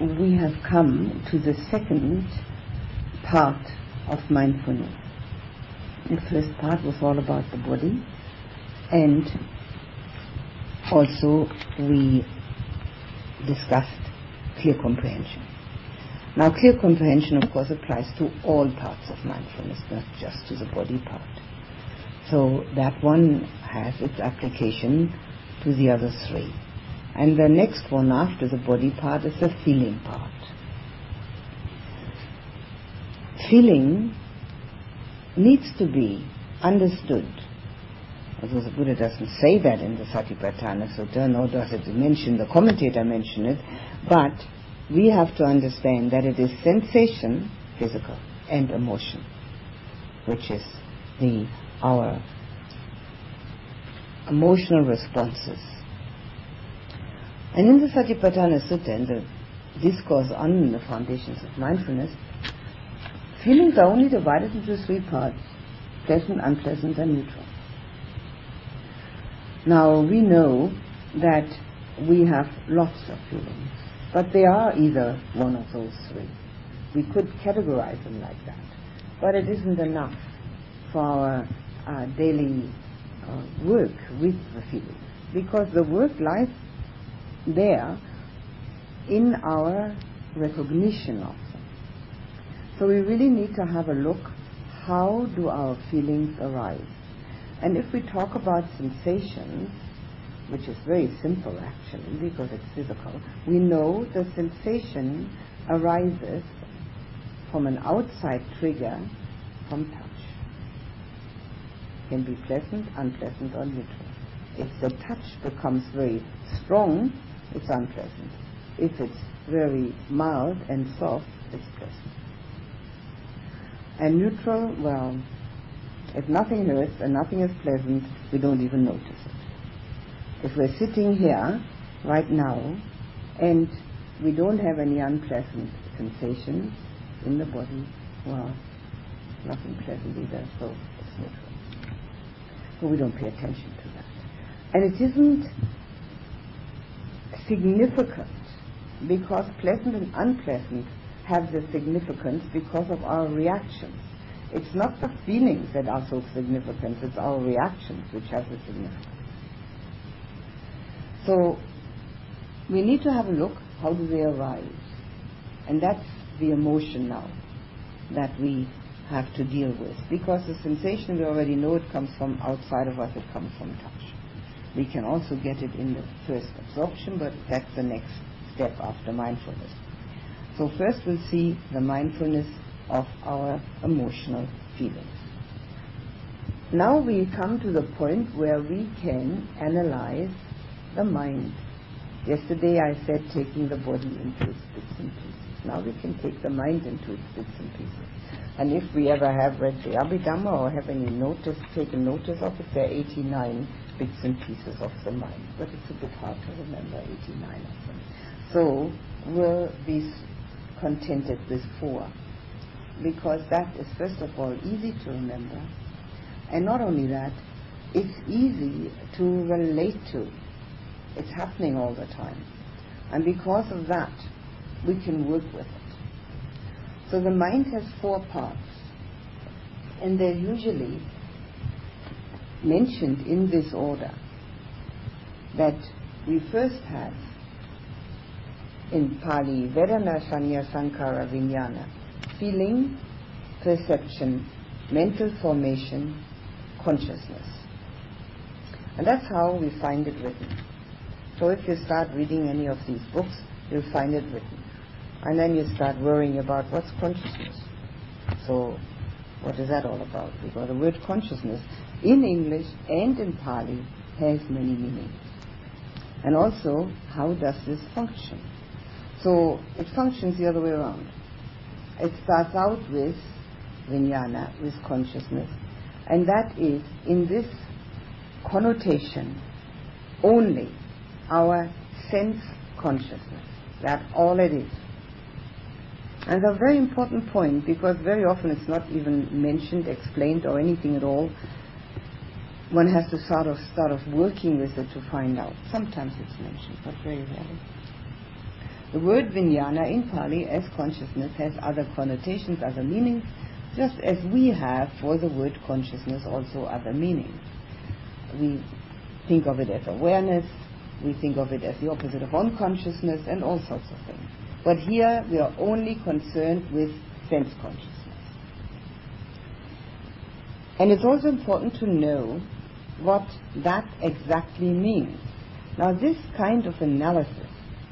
we have come to the second part of mindfulness. The first part was all about the body, and also we discussed clear comprehension. Now, clear comprehension, of course, applies to all parts of mindfulness, not just to the body part. So that one has its application to the other three. And the next one after the body part is the feeling part. Feeling needs to be understood. Although the Buddha doesn't say that in the Satipatthana Sutta, nor does it mention, the commentator mention it, but we have to understand that it is sensation, physical, and emotion, which is the our emotional responses. And in the Satipatthana Sutta, in the discourse on the foundations of mindfulness, feelings are only divided into three parts pleasant, unpleasant, and neutral. Now, we know that we have lots of feelings, but they are either one of those three. We could categorize them like that, but it isn't enough for our uh, daily uh, work with the feelings because the work lies there in our recognition of them. So we really need to have a look how do our feelings arise. And if we talk about sensations, which is very simple actually because it's physical, we know the sensation arises from an outside trigger from touch. It Can be pleasant, unpleasant, or neutral. If the touch becomes very strong, it's unpleasant. If it's very mild and soft, it's pleasant. And neutral, well, if nothing hurts and nothing is pleasant, we don't even notice it. If we're sitting here right now and we don't have any unpleasant sensations in the body, well, nothing pleasant either, so it's neutral. So we don't pay attention to that. And it isn't significant because pleasant and unpleasant have the significance because of our reactions. It's not the feelings that are so significant, it's our reactions which have the significance. So we need to have a look how do they arise. And that's the emotion now that we have to deal with. Because the sensation we already know it comes from outside of us, it comes from touch. We can also get it in the first absorption, but that's the next step after mindfulness. So first we'll see the mindfulness of our emotional feelings. Now we come to the point where we can analyze the mind. Yesterday I said taking the body into its bits and pieces. Now we can take the mind into its bits and pieces. And if we ever have read the Abhidhamma or have any notice, taken notice of it, there are 89 bits and pieces of the mind. But it's a bit hard to remember 89 of them. So we'll be contented with four. Because that is, first of all, easy to remember. And not only that, it's easy to relate to. It's happening all the time. And because of that, we can work with it. So the mind has four parts. And they're usually mentioned in this order. That we first have in Pali, Vedana Sanya Sankhara Vijnana, feeling, perception, mental formation, consciousness. And that's how we find it written. So if you start reading any of these books, you'll find it written. And then you start worrying about what's consciousness. So what is that all about? Because the word consciousness in English and in Pali has many meanings. And also, how does this function? So it functions the other way around. It starts out with vijnana, with consciousness, and that is in this connotation only our sense consciousness. That's all it is. And a very important point because very often it's not even mentioned, explained, or anything at all. One has to sort of start of working with it to find out. Sometimes it's mentioned, but very rarely. The word vijnana in Pali as consciousness has other connotations, other meanings, just as we have for the word consciousness also other meanings. We think of it as awareness, we think of it as the opposite of unconsciousness, and all sorts of things. But here we are only concerned with sense consciousness. And it's also important to know what that exactly means. Now, this kind of analysis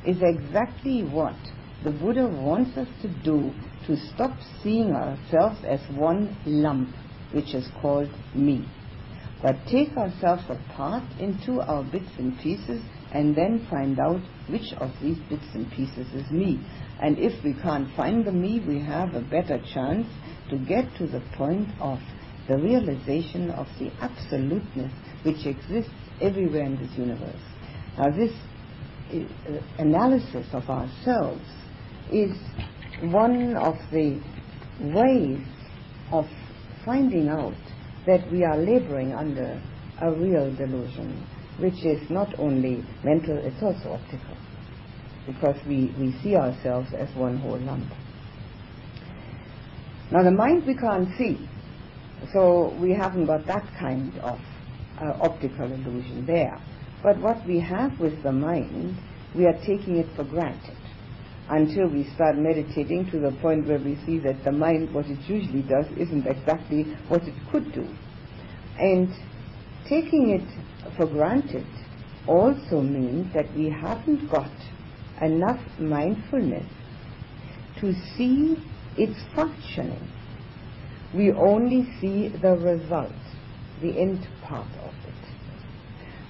is exactly what the Buddha wants us to do to stop seeing ourselves as one lump, which is called me, but take ourselves apart into our bits and pieces and then find out which of these bits and pieces is me. And if we can't find the me, we have a better chance to get to the point of the realization of the absoluteness which exists everywhere in this universe. Now, this uh, analysis of ourselves is one of the ways of finding out that we are laboring under a real delusion, which is not only mental, it's also optical, because we, we see ourselves as one whole lump. Now, the mind we can't see, so we haven't got that kind of uh, optical illusion there. But what we have with the mind, we are taking it for granted until we start meditating to the point where we see that the mind, what it usually does, isn't exactly what it could do. And taking it for granted also means that we haven't got enough mindfulness to see its functioning. We only see the result, the end part of it.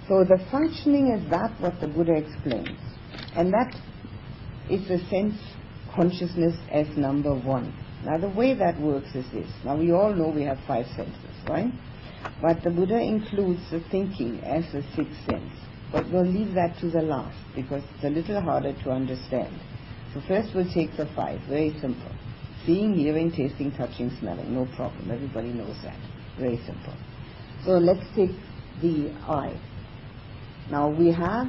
So the functioning is that what the Buddha explains. And that is the sense consciousness as number one. Now the way that works is this. Now we all know we have five senses, right? But the Buddha includes the thinking as the sixth sense. But we'll leave that to the last because it's a little harder to understand. So first we'll take the five, very simple. Seeing, hearing, tasting, touching, smelling, no problem. Everybody knows that. Very simple. So let's take the eye. Now we have,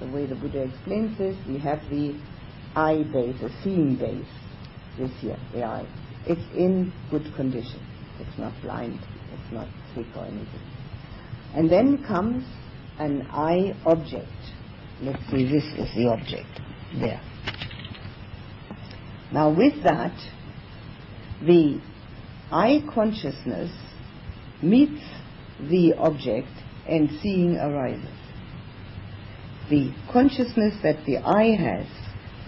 the way the Buddha explains this, we have the eye base, the seeing base, this here, the eye. It's in good condition. It's not blind. It's not sick or anything. And then comes an eye object. Let's see, this is the object. There. Now with that, the eye consciousness meets the object and seeing arises. The consciousness that the eye has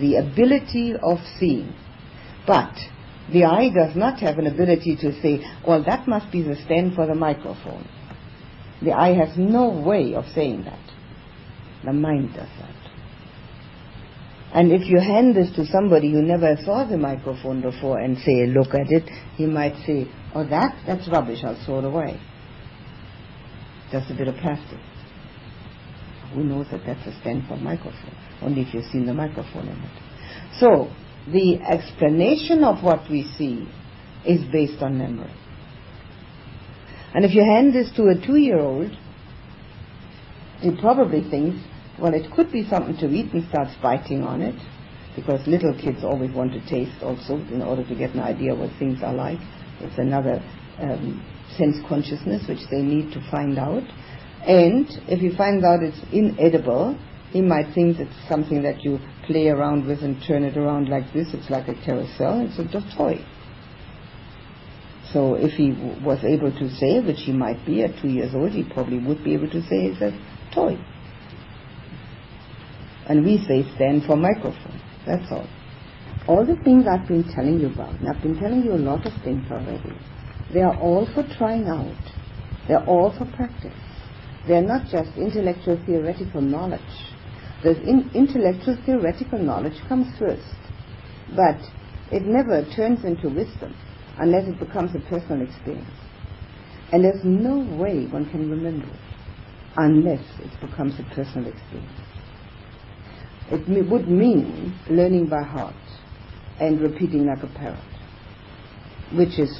the ability of seeing. But the eye does not have an ability to say, well, that must be the stand for the microphone. The eye has no way of saying that. The mind does that. And if you hand this to somebody who never saw the microphone before and say, look at it, he might say, oh, that, that's rubbish, I'll throw it away. Just a bit of plastic. Who knows that that's a stand for microphone? Only if you've seen the microphone in it. So, the explanation of what we see is based on memory. And if you hand this to a two-year-old, he probably thinks, well, it could be something to eat and starts biting on it, because little kids always want to taste also in order to get an idea what things are like. It's another um, sense consciousness which they need to find out. And if he finds out it's inedible, he might think it's something that you play around with and turn it around like this. It's like a carousel. It's a toy. So if he was able to say, which he might be at two years old, he probably would be able to say it's a toy. And we say stand for microphone. That's all. All the things I've been telling you about, and I've been telling you a lot of things already, they are all for trying out. They're all for practice. They're not just intellectual theoretical knowledge. The in intellectual theoretical knowledge comes first, but it never turns into wisdom unless it becomes a personal experience. And there's no way one can remember it unless it becomes a personal experience. It would mean learning by heart and repeating like a parrot, which is,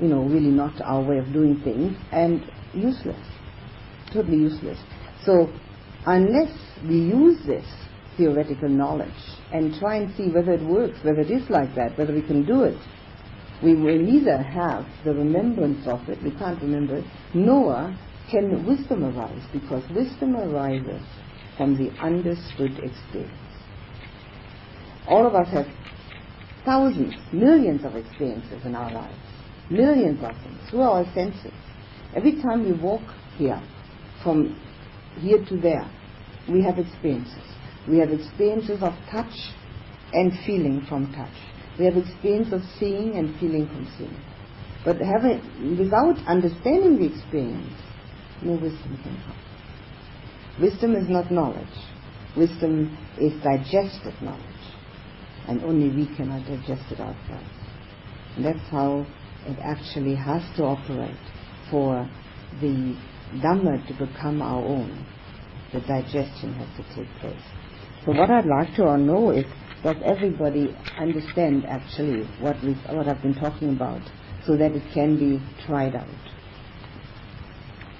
you know, really not our way of doing things and useless, totally useless. So unless we use this theoretical knowledge and try and see whether it works, whether it is like that, whether we can do it. We will neither have the remembrance of it, we can't remember it, nor can wisdom arise, because wisdom arises from the understood experience. All of us have thousands, millions of experiences in our lives, millions of them, through our senses. Every time we walk here, from here to there, we have experiences. We have experiences of touch and feeling from touch. We have experience of seeing and feeling from seeing. But having, without understanding the experience, no wisdom can come. Wisdom is not knowledge. Wisdom is digested knowledge. And only we cannot digest it ourselves. And that's how it actually has to operate for the Dhamma to become our own. The digestion has to take place. So what I'd like to know is does everybody understand actually what we what I've been talking about so that it can be tried out?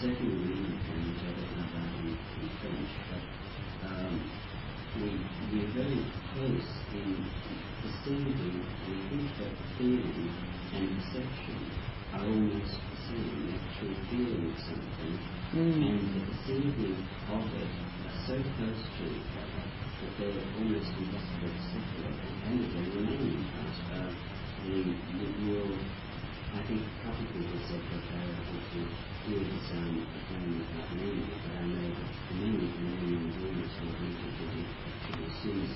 time and and perception. I and. And know about in, French, but we, we're very close in perceiving, we think feeling and perception are almost the same, actually feeling something Mm. and the perceiving of it are so close to each other that they're almost impossible to separate. And again, remain in fact, uh, the, the, your, I think a couple of people said that they able to hear the sound of the phone without naming it, but I know that for many, for many endurance or people that it actually as soon as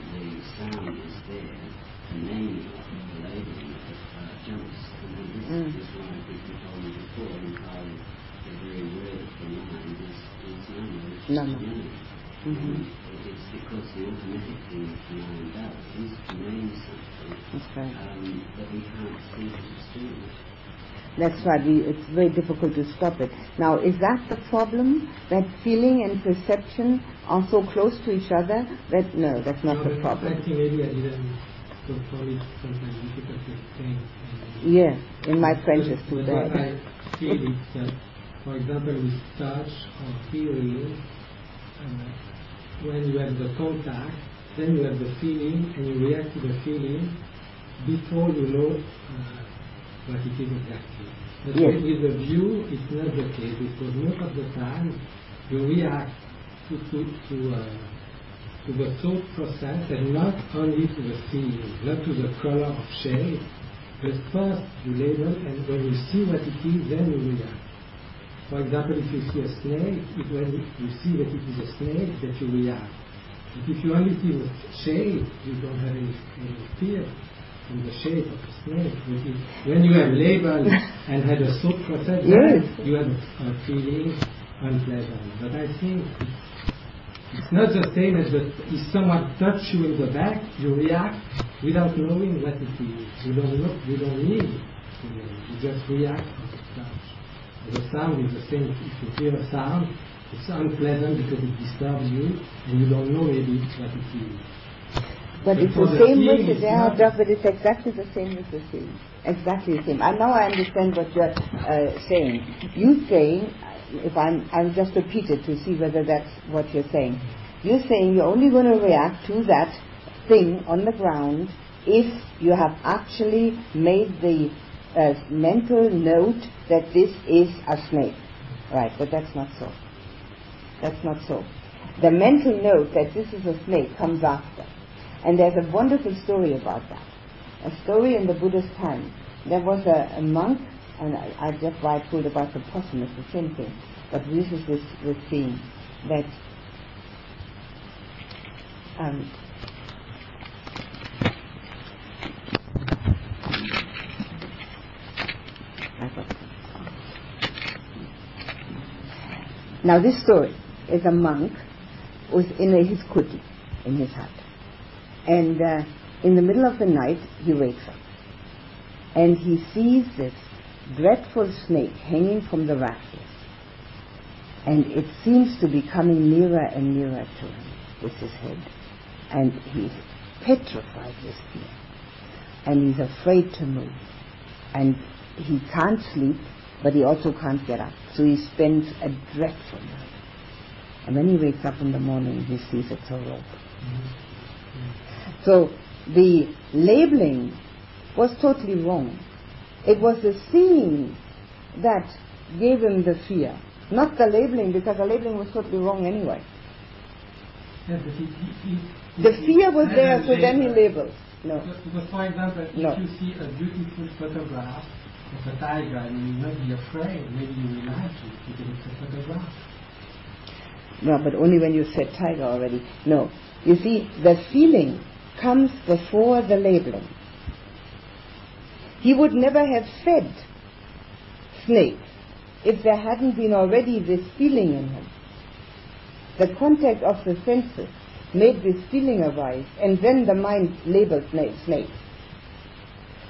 the sound is there, the naming of the labeling of it, uh, jumps. And this Mm. is why I think you told me before in Pali, the very word for mind is, is is To. And It's because the automatic thing that the mind does is to name something, That's right. um, but we can't see that it's it. That's right. We, it's very difficult to stop it. Now, is that the problem? That feeling and perception are so close to each other? That no, that's not No, the problem. I think maybe I didn't control it sometimes difficult to explain. Yeah, in my French is too bad. I feel is that, for example, with touch or hearing, uh, when you have the contact, then you have the feeling and you react to the feeling before you know uh, what it is exactly. But Yes. with the view, it's not the case because most of the time you react to, to, to uh, to the thought process and not only to the feeling, not to the color of shade, but first you label and when you see what it is, then you react. For example, if you see a snake, it when you see that it is a snake, that you react. But if you only see the shade, you don't have any, any fear in the shape of the snake. If, when you have labeled and had a thought process, Yes. you have a, a feeling unpleasant. But I think it's not the same as that if someone touch you in the back, you react without knowing what it is. You don't know, you don't need know. You just react to the touch. The sound is the same. If you hear a sound, it's unpleasant because it disturbs you, and you don't know maybe what it is. But it's the same with the just, but it's exactly the same with the. Exactly the same. And now I understand what you're uh, saying. You saying, if I'm, I'll just repeat it to see whether that's what you're saying. You're saying you're only going to react to that thing on the ground if you have actually made the uh, mental note that this is a snake. Right, but that's not so. That's not so. The mental note that this is a snake comes after. And there's a wonderful story about that. A story in the Buddha's time. There was a, a monk, and I, I just why I told about the possum, it's the same thing. But this is this, this thing that um, I got Now this story is a monk who's in his kuti, in his hut. And uh, in the middle of the night, he wakes up. And he sees this dreadful snake hanging from the rafters. And it seems to be coming nearer and nearer to him with his head. And he's petrified with fear. And he's afraid to move. And he can't sleep, but he also can't get up. So he spends a dreadful night. And when he wakes up in the morning, he sees it's a rope. So the labeling was totally wrong. It was the seeing that gave him the fear, not the labeling, because the labeling was totally wrong anyway. Yeah, but he, he, he, The fear was there, so then he label. labels. No. Because, for example, No. if you see a beautiful photograph of a tiger and you will be afraid, maybe you will like it because it's a photograph. No, but only when you said tiger already. No. You see, the feeling comes before the labeling. He would never have fed snake if there hadn't been already this feeling in him. The contact of the senses made this feeling arise, and then the mind labeled sna- snake.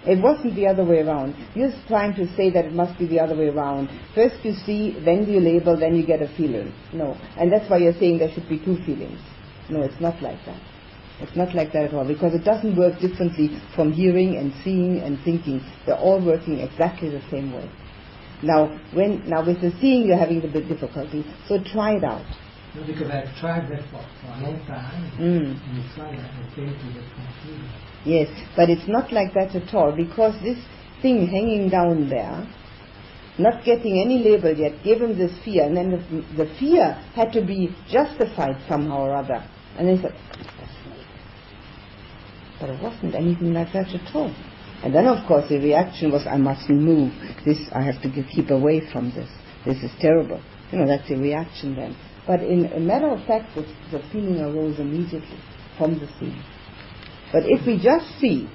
It wasn't the other way around. You're trying to say that it must be the other way around. First you see, then you label, then you get a feeling. No. And that's why you're saying there should be two feelings. No, it's not like that. It's not like that at all, because it doesn't work differently from hearing and seeing and thinking. They're all working exactly the same way. Now, when now with the seeing, you're having a bit difficulty. So try it out. Because I've tried that for, for a long time, Mm. and it's like came to the conclusion. Yes, but it's not like that at all because this thing hanging down there, not getting any label yet, given this fear, and then the, the fear had to be justified somehow or other. And they said, "It's a snake." But it wasn't anything like that at all. And then, of course, the reaction was, I mustn't move. This, I have to keep away from this. This is terrible. You know, that's the reaction then. But in a matter of fact, the, the feeling arose immediately from the scene. But if we just see,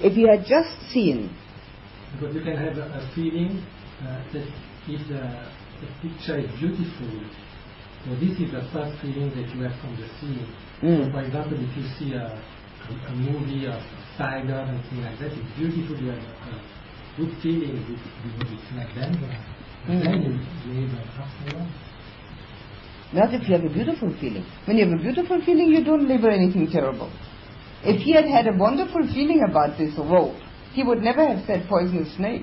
if you had just seen, Because you can have a, a feeling uh, that if the, the picture is beautiful, so this is the first feeling that you have from the scene. Mm. So for example, if you see a, a, a movie of tiger and things like that, it's beautiful, you have a, a good feeling with, because it's like. And Mm. then you, you even afterwards. Not if you have a beautiful feeling. When you have a beautiful feeling, you don't label anything terrible. If he had had a wonderful feeling about this rope, he would never have said poisonous snake.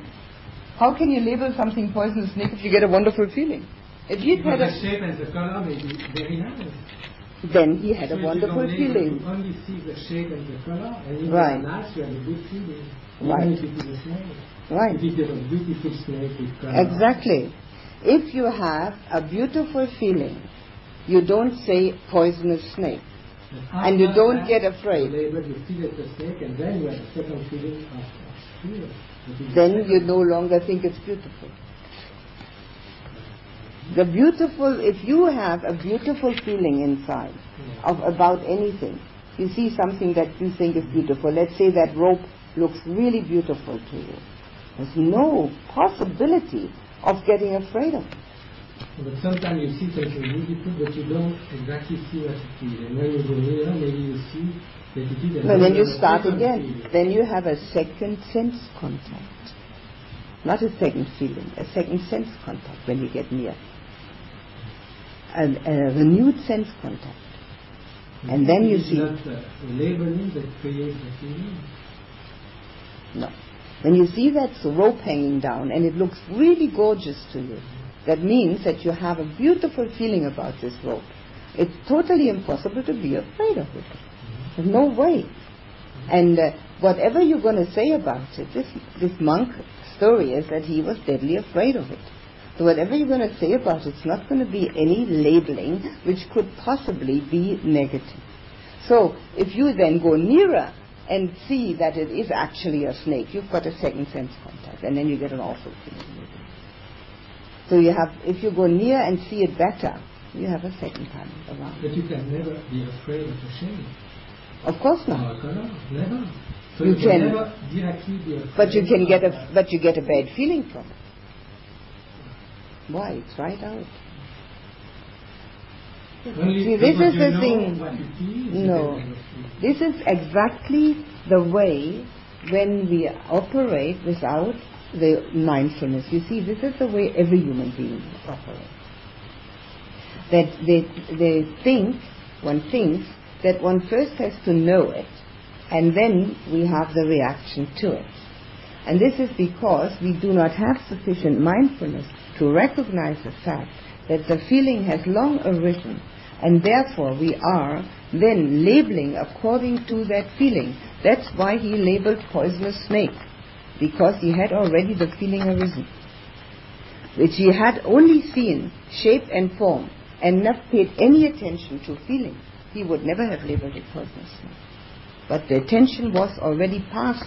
How can you label something poisonous snake if you get a wonderful feeling? If he had a, shape and the color may very nice. then he had So a wonderful feeling. You only see the shape and the color, and Right. nice, you have a good feeling. Right. Right. If a beautiful snake with color. Exactly. If you have a beautiful feeling, you don't say poisonous snake. But And you don't that, get afraid. You label, you feel it's a snake, and then you have a second feeling of fear. Then you no longer think it's beautiful. The beautiful, if you have a beautiful feeling inside of about anything, you see something that you think is beautiful. Let's say that rope looks really beautiful to you. There's no possibility of getting afraid of it. But sometimes you see something beautiful, but you don't exactly see what it is. And when you go near, maybe you see that it is. and No, then you start again. feeling. Then you have a second sense contact. Not a second feeling, a second sense contact when you get near. A, a renewed sense contact. And then you see- not uh, labeling that creates the feeling. No. When you see that rope hanging down and it looks really gorgeous to you, that means that you have a beautiful feeling about this rope. It's totally impossible to be afraid of it. There's no way. And uh, whatever you're going to say about it, this, this monk story is that he was deadly afraid of it. So whatever you're going to say about it, it's not going to be any labeling which could possibly be negative. So if you then go nearer and see that it is actually a snake, you've got a second sense contact, and then you get an awful feeling. So you have, if you go near and see it better, you have a second time around. But you can never be afraid of a shape Of course not. Never. So You you, can, can- never directly be afraid. But you can get a, but you get a bad feeling from it. Why? It's right out. Only See, this is the thing. what it is, you No. can never see. This is exactly the way when we operate without the mindfulness. You see, this is the way every human being operates. That they, they think, one thinks, that one first has to know it, and then we have the reaction to it. And this is because we do not have sufficient mindfulness to recognize the fact that the feeling has long arisen, and therefore we are then labeling according to that feeling. That's why he labeled poisonous snake, because he had already the feeling arisen, which he had only seen shape and form and not paid any attention to feeling. He would never have labeled it poisonous. But the attention was already past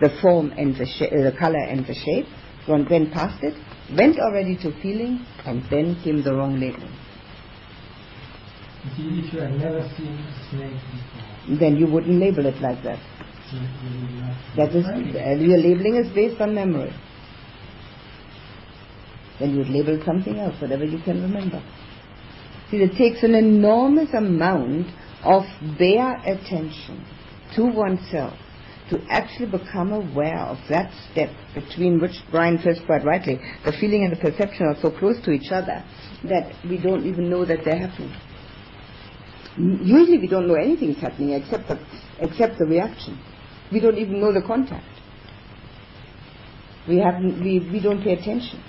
the form and the, sh- uh, the color and the shape, one went past it, went already to feeling, and then came the wrong labeling. You if you had never seen a snake before, Then you wouldn't label it like that. You you will not That is, your labeling is based on memory. Then you label something else, whatever you can remember. See, it takes an enormous amount of bare attention to oneself to actually become aware of that step between which Brian says quite rightly, the feeling and the perception are so close to each other that we don't even know that they're happening. Usually we don't know anything's happening except the, except the reaction. We don't even know the contact. We haven't, we, we don't pay attention.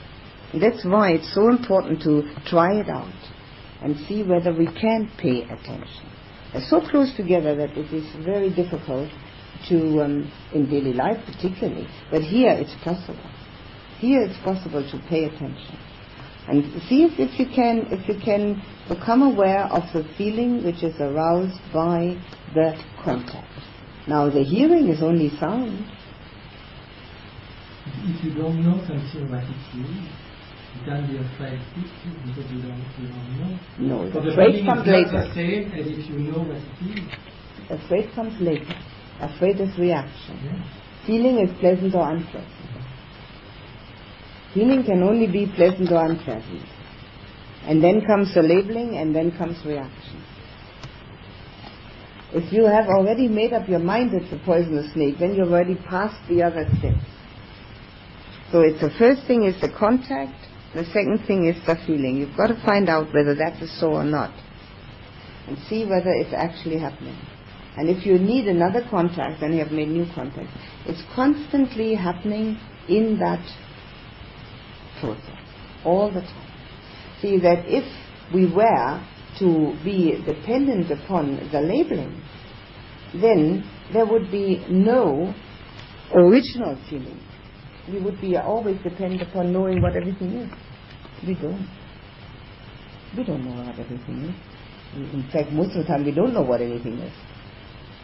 That's why it's so important to try it out and see whether we can pay attention. They're so close together that it is very difficult to, um, in daily life particularly, but here it's possible. Here it's possible to pay attention. And see if, if you can if you can become aware of the feeling which is aroused by the contact. Now the hearing is only sound. If you don't know something what it is, you can be afraid because you don't, you don't know. No, So the afraid comes later. the same as if you know what it is. Afraid comes later. Afraid is reaction. Yeah. Feeling is pleasant or unpleasant. Feeling can only be pleasant or unpleasant. And then comes the labeling and then comes reaction. If you have already made up your mind it's a poisonous snake, then you've already passed the other steps. So it's the first thing is the contact, the second thing is the feeling. You've got to find out whether that is so or not. And see whether it's actually happening. And if you need another contact, then you have made new contact. It's constantly happening in that process, all the time. See that if we were to be dependent upon the labeling, then there would be no original feeling. We would be always dependent upon knowing what everything is. We don't. We don't know what everything is. In fact, most of the time we don't know what anything is.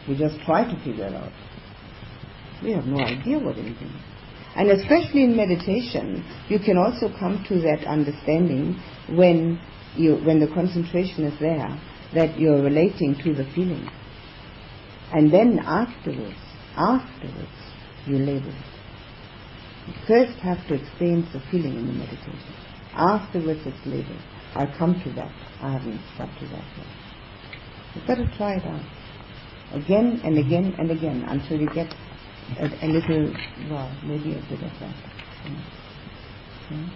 We just try to figure it out. We have no idea what anything is. And especially in meditation, you can also come to that understanding when you, when the concentration is there, that you're relating to the feeling. And then afterwards, afterwards, you label it. You first have to experience the feeling in the meditation. Afterwards it's labeled. I'll come to that. I haven't got to that yet. You've got to try it out. Again and again and again until you get a, a little, well, maybe a bit of that. Mm. Mm.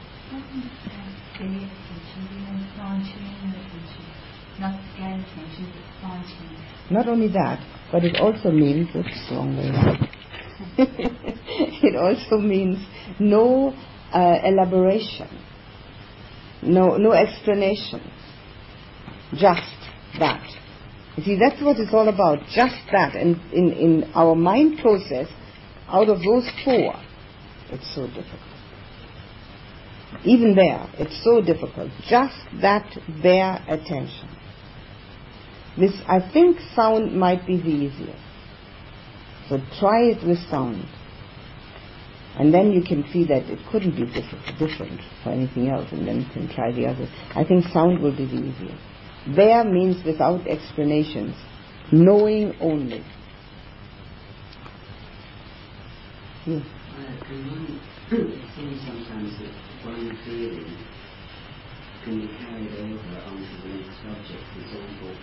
Not only that, but it also means, oops, wrong way around. it also means no uh, elaboration, no, no explanation, just that. You see, that's what it's all about, just that. And in, in our mind process, out of those four, it's so difficult. Even there, it's so difficult. Just that bare attention. This, I think sound might be the easiest. So try it with sound. And then you can see that it couldn't be different, different for anything else, and then you can try the others. I think sound will be the easiest. Bare means without explanations, knowing only. Hmm. Yes. Uh, one, feeling can be carried over onto the next subject. For example,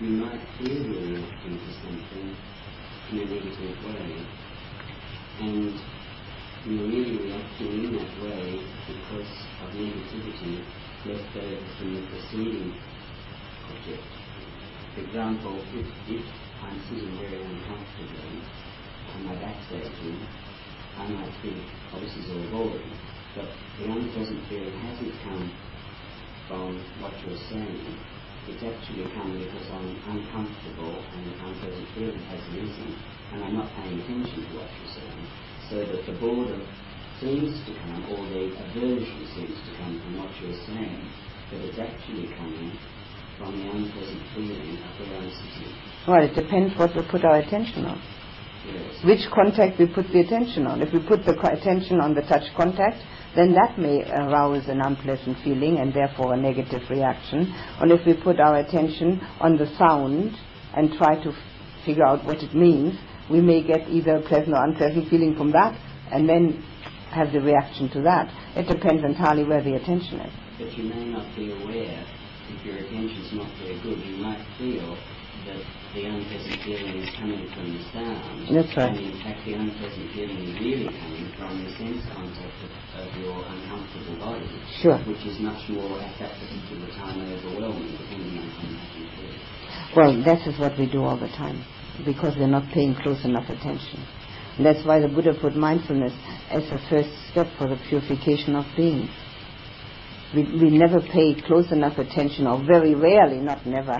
you might feel you're reacting to something in a negative way, and you're really reacting in that way because of negativity left over from the preceding object. For example, if, if I'm sitting very uncomfortably and my back's aching, I might think, oh, this is all boring. But the unpleasant feeling hasn't come from what you're saying. It's actually come because I'm uncomfortable and the unpleasant feeling has risen and I'm not paying attention to what you're saying. So that the boredom seems to come, or the aversion seems to come from what you're saying, but it's actually coming from the unpleasant feeling of where I'm sitting. Well, it depends what we put our attention on. Yes. Which contact we put the attention on. If we put the attention on the touch contact, then that may arouse an unpleasant feeling and therefore a negative reaction. And if we put our attention on the sound and try to figure out what it means, we may get either a pleasant or unpleasant feeling from that and then have the reaction to that. It depends entirely where the attention is. But you may not be aware, if your attention's not very good, you might feel that the unpleasant feeling is coming from the sound. That's right. And in fact, the unpleasant feeling is really coming from the sense contact of, of your uncomfortable body. Sure. Which is much more at that particular time overwhelming, depending on how much you feel. Well, that is what we do all the time because we're not paying close enough attention. And that's why the Buddha put mindfulness as the first step for the purification of beings. We, we never pay close enough attention, or very rarely, not never,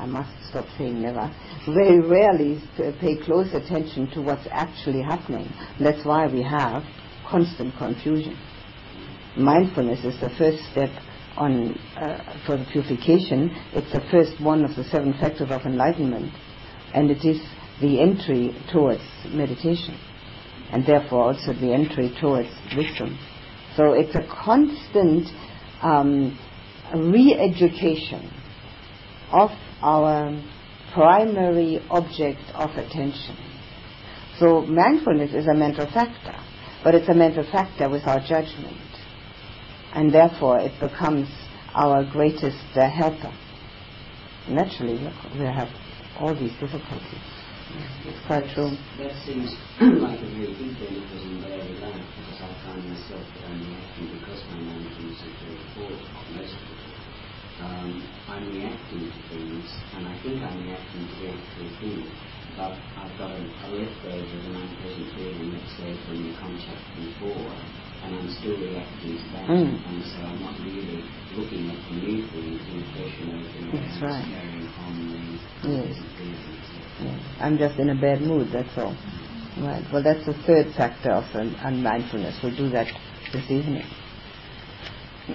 I must stop saying never, very rarely pay close attention to what's actually happening. That's why we have constant confusion. Mindfulness is the first step on uh, for the purification. It's the first one of the seven factors of enlightenment, and it is the entry towards meditation, and therefore also the entry towards wisdom. So it's a constant um, re-education of our primary object of attention. So mindfulness is a mental factor, but it's a mental factor without judgment, and therefore it becomes our greatest uh, helper. Naturally, we have all these difficulties. It's quite true. That seems like a in daily life because I find myself that I'm because my mindfulness is very I'm reacting to things, and I think I'm reacting to the actual thing, but I've got a, a leftover of an unpleasant feeling, let's say, from the contact before, and I'm still reacting to that, Mm. and so I'm not really looking at the new things fresh and way. That's right. carrying on the Yes. feelings. Yes. I'm just in a bad mood, that's all. Right. Well, that's the third factor of un- unmindfulness. We'll do that this evening.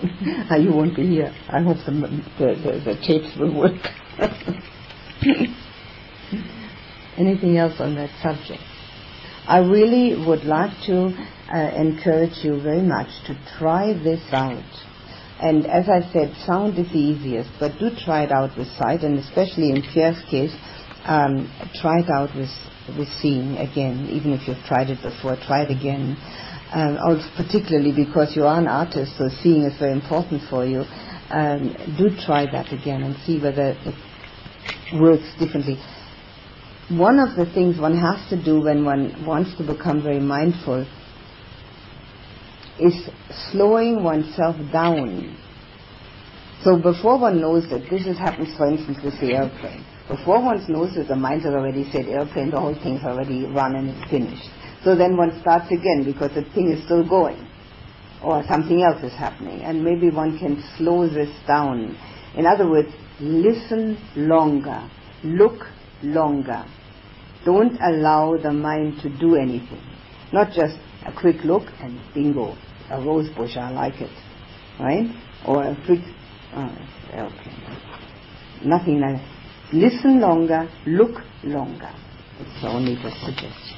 Ah, you won't be here. I hope the, the, the, the tapes will work. Anything else on that subject? I really would like to uh, encourage you very much to try this out. And as I said, sound is the easiest, but do try it out with sight, and especially in Pierre's case, um, try it out with, with seeing again. Even if you've tried it before, try it again. Um, also particularly because you are an artist, so seeing is very important for you. Um, do try that again and see whether it works differently. One of the things one has to do when one wants to become very mindful is slowing oneself down. So before one knows that this is happens, for instance, with the airplane. Before one knows that the mind has already said airplane, the whole thing's already run and it's finished. So then one starts again because the thing is still going, or something else is happening, and maybe one can slow this down. In other words, listen longer, look longer. Don't allow the mind to do anything. Not just a quick look and bingo, a rose bush, I like it, right? Or a quick, oh, okay, nothing like Listen longer, look longer. It's only just suggestion.